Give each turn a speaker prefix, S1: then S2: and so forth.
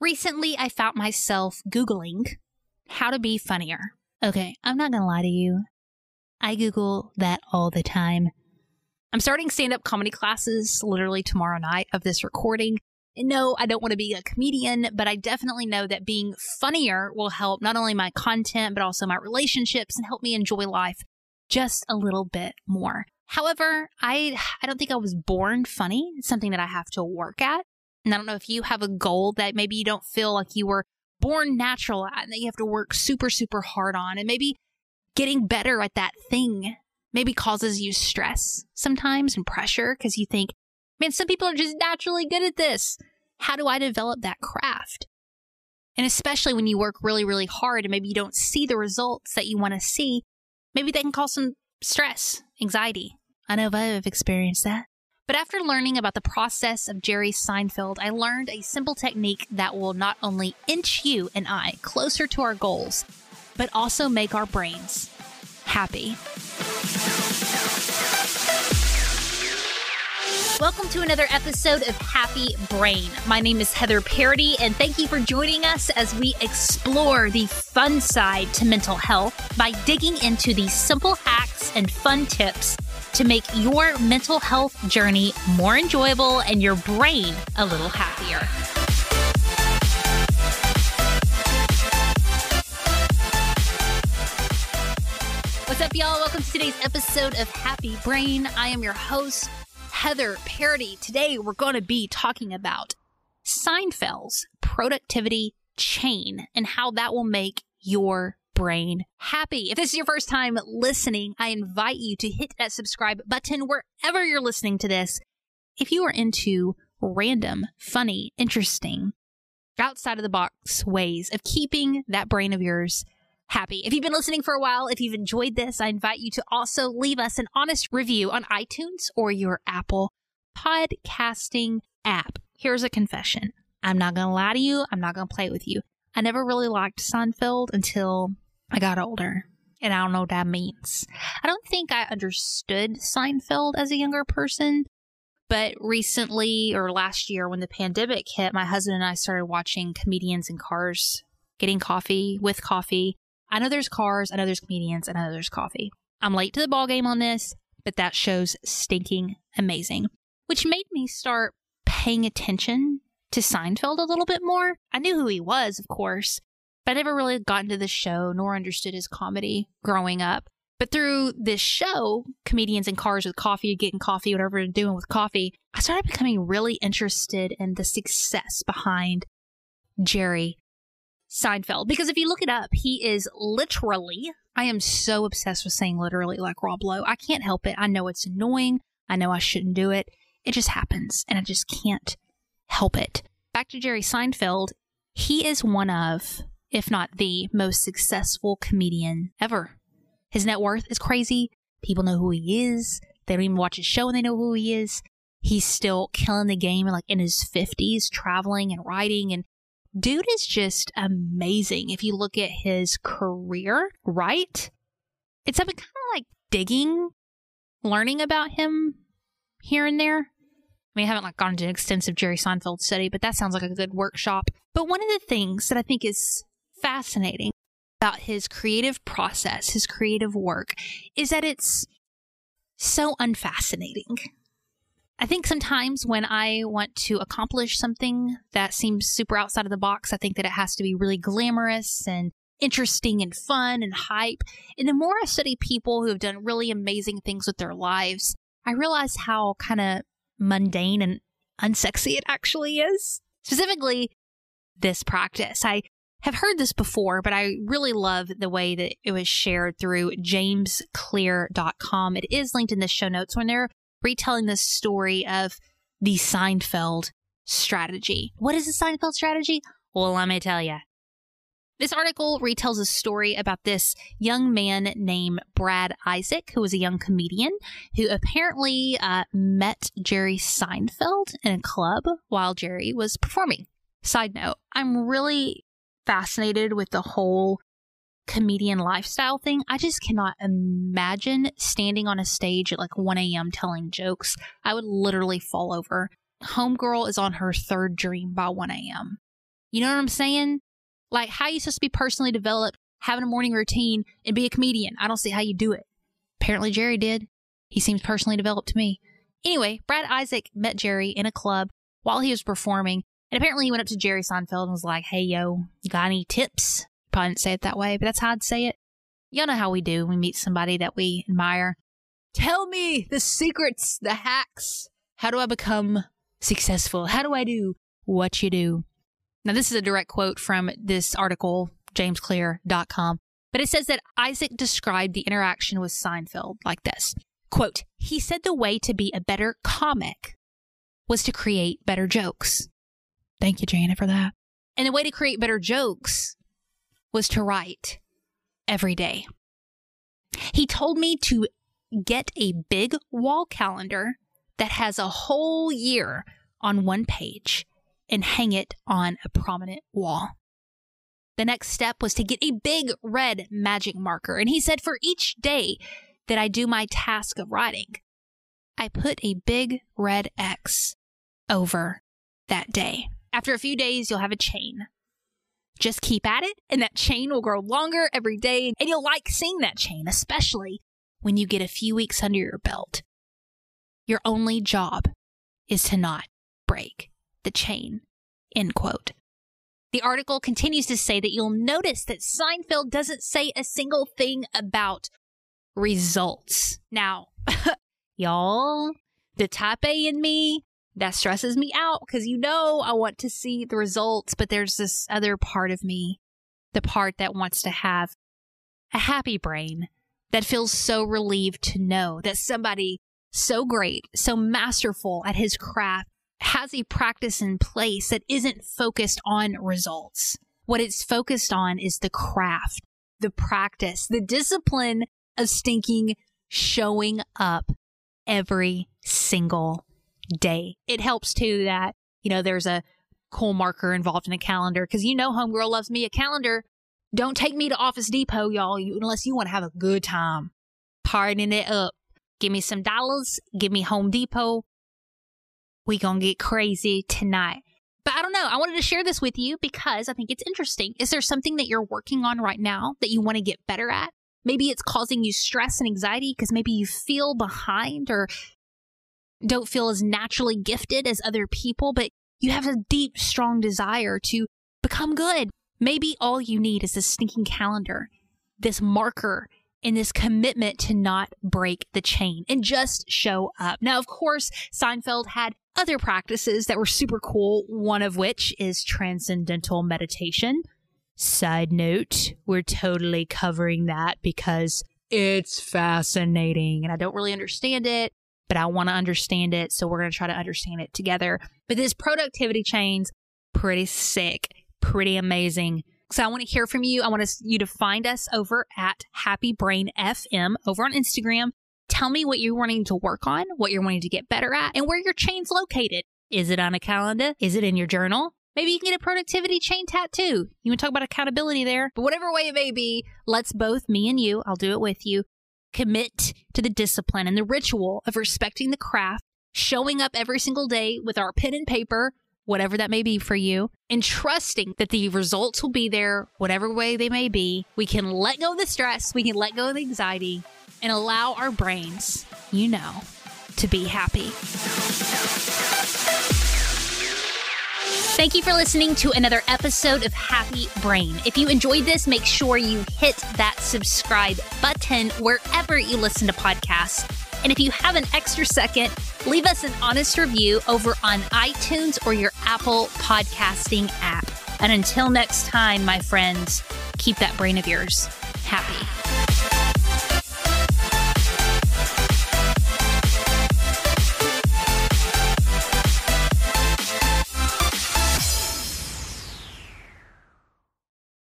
S1: Recently, I found myself Googling how to be funnier. Okay, I'm not gonna lie to you. I Google that all the time. I'm starting stand up comedy classes literally tomorrow night of this recording. And no, I don't want to be a comedian, but I definitely know that being funnier will help not only my content, but also my relationships and help me enjoy life just a little bit more. However, I, I don't think I was born funny. It's something that I have to work at. And I don't know if you have a goal that maybe you don't feel like you were born natural at and that you have to work super, super hard on. And maybe getting better at that thing maybe causes you stress sometimes and pressure because you think, man, some people are just naturally good at this. How do I develop that craft? And especially when you work really, really hard and maybe you don't see the results that you want to see, maybe that can cause some stress, anxiety. I know I've experienced that. But after learning about the process of Jerry Seinfeld, I learned a simple technique that will not only inch you and I closer to our goals, but also make our brains happy. Welcome to another episode of Happy Brain. My name is Heather Parady, and thank you for joining us as we explore the fun side to mental health by digging into the simple hacks and fun tips to make your mental health journey more enjoyable and your brain a little happier. What's up, y'all? Welcome to today's episode of Happy Brain. I am your host, Heather Parady. Today, we're going to be talking about Seinfeld's productivity chain and how that will make your brain happy. If this is your first time listening, I invite you to hit that subscribe button wherever you're listening to this. If you are into random, funny, interesting, outside of the box ways of keeping that brain of yours happy. If you've been listening for a while, if you've enjoyed this, I invite you to also leave us an honest review on iTunes or your Apple podcasting app. Here's a confession. I'm not going to lie to you. I'm not going to play with you. I never really liked Seinfeld until I got older. And I don't know what that means. I don't think I understood Seinfeld as a younger person. But recently, or last year, when the pandemic hit, my husband and I started watching comedians in cars, getting coffee with coffee. I know there's cars, I know there's comedians, and I know there's coffee. I'm late to the ball game on this, but that show's stinking amazing, which made me start paying attention to Seinfeld a little bit more. I knew who he was, of course, I never really got into the show nor understood his comedy growing up. But through this show, comedians in cars with coffee, getting coffee, whatever they're doing with coffee, I started becoming really interested in the success behind Jerry Seinfeld. Because if you look it up, he is literally, I am so obsessed with saying literally like Rob Lowe. I can't help it. I know it's annoying. I know I shouldn't do it. It just happens, and I just can't help it. Back to Jerry Seinfeld, he is one of if not the most successful comedian ever. His net worth is crazy. People know who he is. They don't even watch his show and they know who he is. He's still killing the game like in his 50s, traveling and writing. And dude is just amazing. If you look at his career, right? It's I've been kind of like digging, learning about him here and there. I mean, I haven't like gone into an extensive Jerry Seinfeld study, but that sounds like a good workshop. But one of the things that I think is fascinating about his creative process, his creative work, is that it's so unfascinating. I think sometimes when I want to accomplish something that seems super outside of the box, I think that it has to be really glamorous and interesting and fun and hype. And the more I study people who have done really amazing things with their lives, I realize how kind of mundane and unsexy it actually is. Specifically, this practice. I have heard this before, but I really love the way that it was shared through jamesclear.com. It is linked in the show notes when they're retelling the story of the Seinfeld strategy. What is the Seinfeld strategy? Well, let me tell you. This article retells a story about this young man named Brad Isaac, who was a young comedian who apparently uh, met Jerry Seinfeld in a club while Jerry was performing. Side note, I'm really fascinated with the whole comedian lifestyle thing. I just cannot imagine standing on a stage at like 1 a.m. telling jokes. I would literally fall over. Homegirl is on her third dream by 1 a.m. You know what I'm saying? Like, how are you supposed to be personally developed, having a morning routine, and be a comedian? I don't see how you do it. Apparently, Jerry did. He seems personally developed to me. Anyway, Brad Isaac met Jerry in a club while he was performing, and apparently he went up to Jerry Seinfeld and was like, Hey, yo, got any tips? Probably didn't say it that way, but that's how I'd say it. Y'all know how we do when we meet somebody that we admire. Tell me the secrets, the hacks. How do I become successful? How do I do what you do? Now, this is a direct quote from this article, jamesclear.com, but it says that Isaac described the interaction with Seinfeld like this quote, He said the way to be a better comic was to create better jokes. Thank you, Janet, for that. And the way to create better jokes was to write every day. He told me to get a big wall calendar that has a whole year on one page and hang it on a prominent wall. The next step was to get a big red magic marker. And he said for each day that I do my task of writing, I put a big red X over that day. After a few days, you'll have a chain. Just keep at it, and that chain will grow longer every day, and you'll like seeing that chain, especially when you get a few weeks under your belt. Your only job is to not break the chain. End quote. The article continues to say that you'll notice that Seinfeld doesn't say a single thing about results. Now, y'all, the type A in me, that stresses me out because you know I want to see the results, but there's this other part of me, the part that wants to have a happy brain that feels so relieved to know that somebody so great, so masterful at his craft has a practice in place that isn't focused on results. What it's focused on is the craft, the practice, the discipline of stinking showing up every single day. It helps too that, you know, there's a cool marker involved in a calendar because you know Homegirl loves me a calendar. Don't take me to Office Depot, y'all, unless you want to have a good time partying it up. Give me some dollars, give me Home Depot, we gonna get crazy tonight. But I don't know. I wanted to share this with you because I think it's interesting. Is there something that you're working on right now that you want to get better at? Maybe it's causing you stress and anxiety because maybe you feel behind or don't feel as naturally gifted as other people, but you have a deep, strong desire to become good. Maybe all you need is this stinking calendar, this marker, and this commitment to not break the chain and just show up. Now, of course, Seinfeld had other practices that were super cool, one of which is transcendental meditation. Side note, we're totally covering that because it's fascinating and I don't really understand it, but I want to understand it. So we're going to try to understand it together. But this productivity chain's pretty sick, pretty amazing. So I want to hear from you. I want you to find us over at Happy Brain FM over on Instagram. Tell me what you're wanting to work on, what you're wanting to get better at, and where your chain's located. Is it on a calendar? Is it in your journal? Maybe you can get a productivity chain tattoo. You to talk about accountability there. But whatever way it may be, let's both, me and you, I'll do it with you, commit to the discipline and the ritual of respecting the craft, showing up every single day with our pen and paper, whatever that may be for you, and trusting that the results will be there, whatever way they may be. We can let go of the stress, we can let go of the anxiety, and allow our brains, you know, to be happy. Thank you for listening to another episode of Happy Brain. If you enjoyed this, make sure you hit that subscribe button wherever you listen to podcasts. And if you have an extra second, leave us an honest review over on iTunes or your Apple podcasting app. And until next time, my friends, keep that brain of yours happy.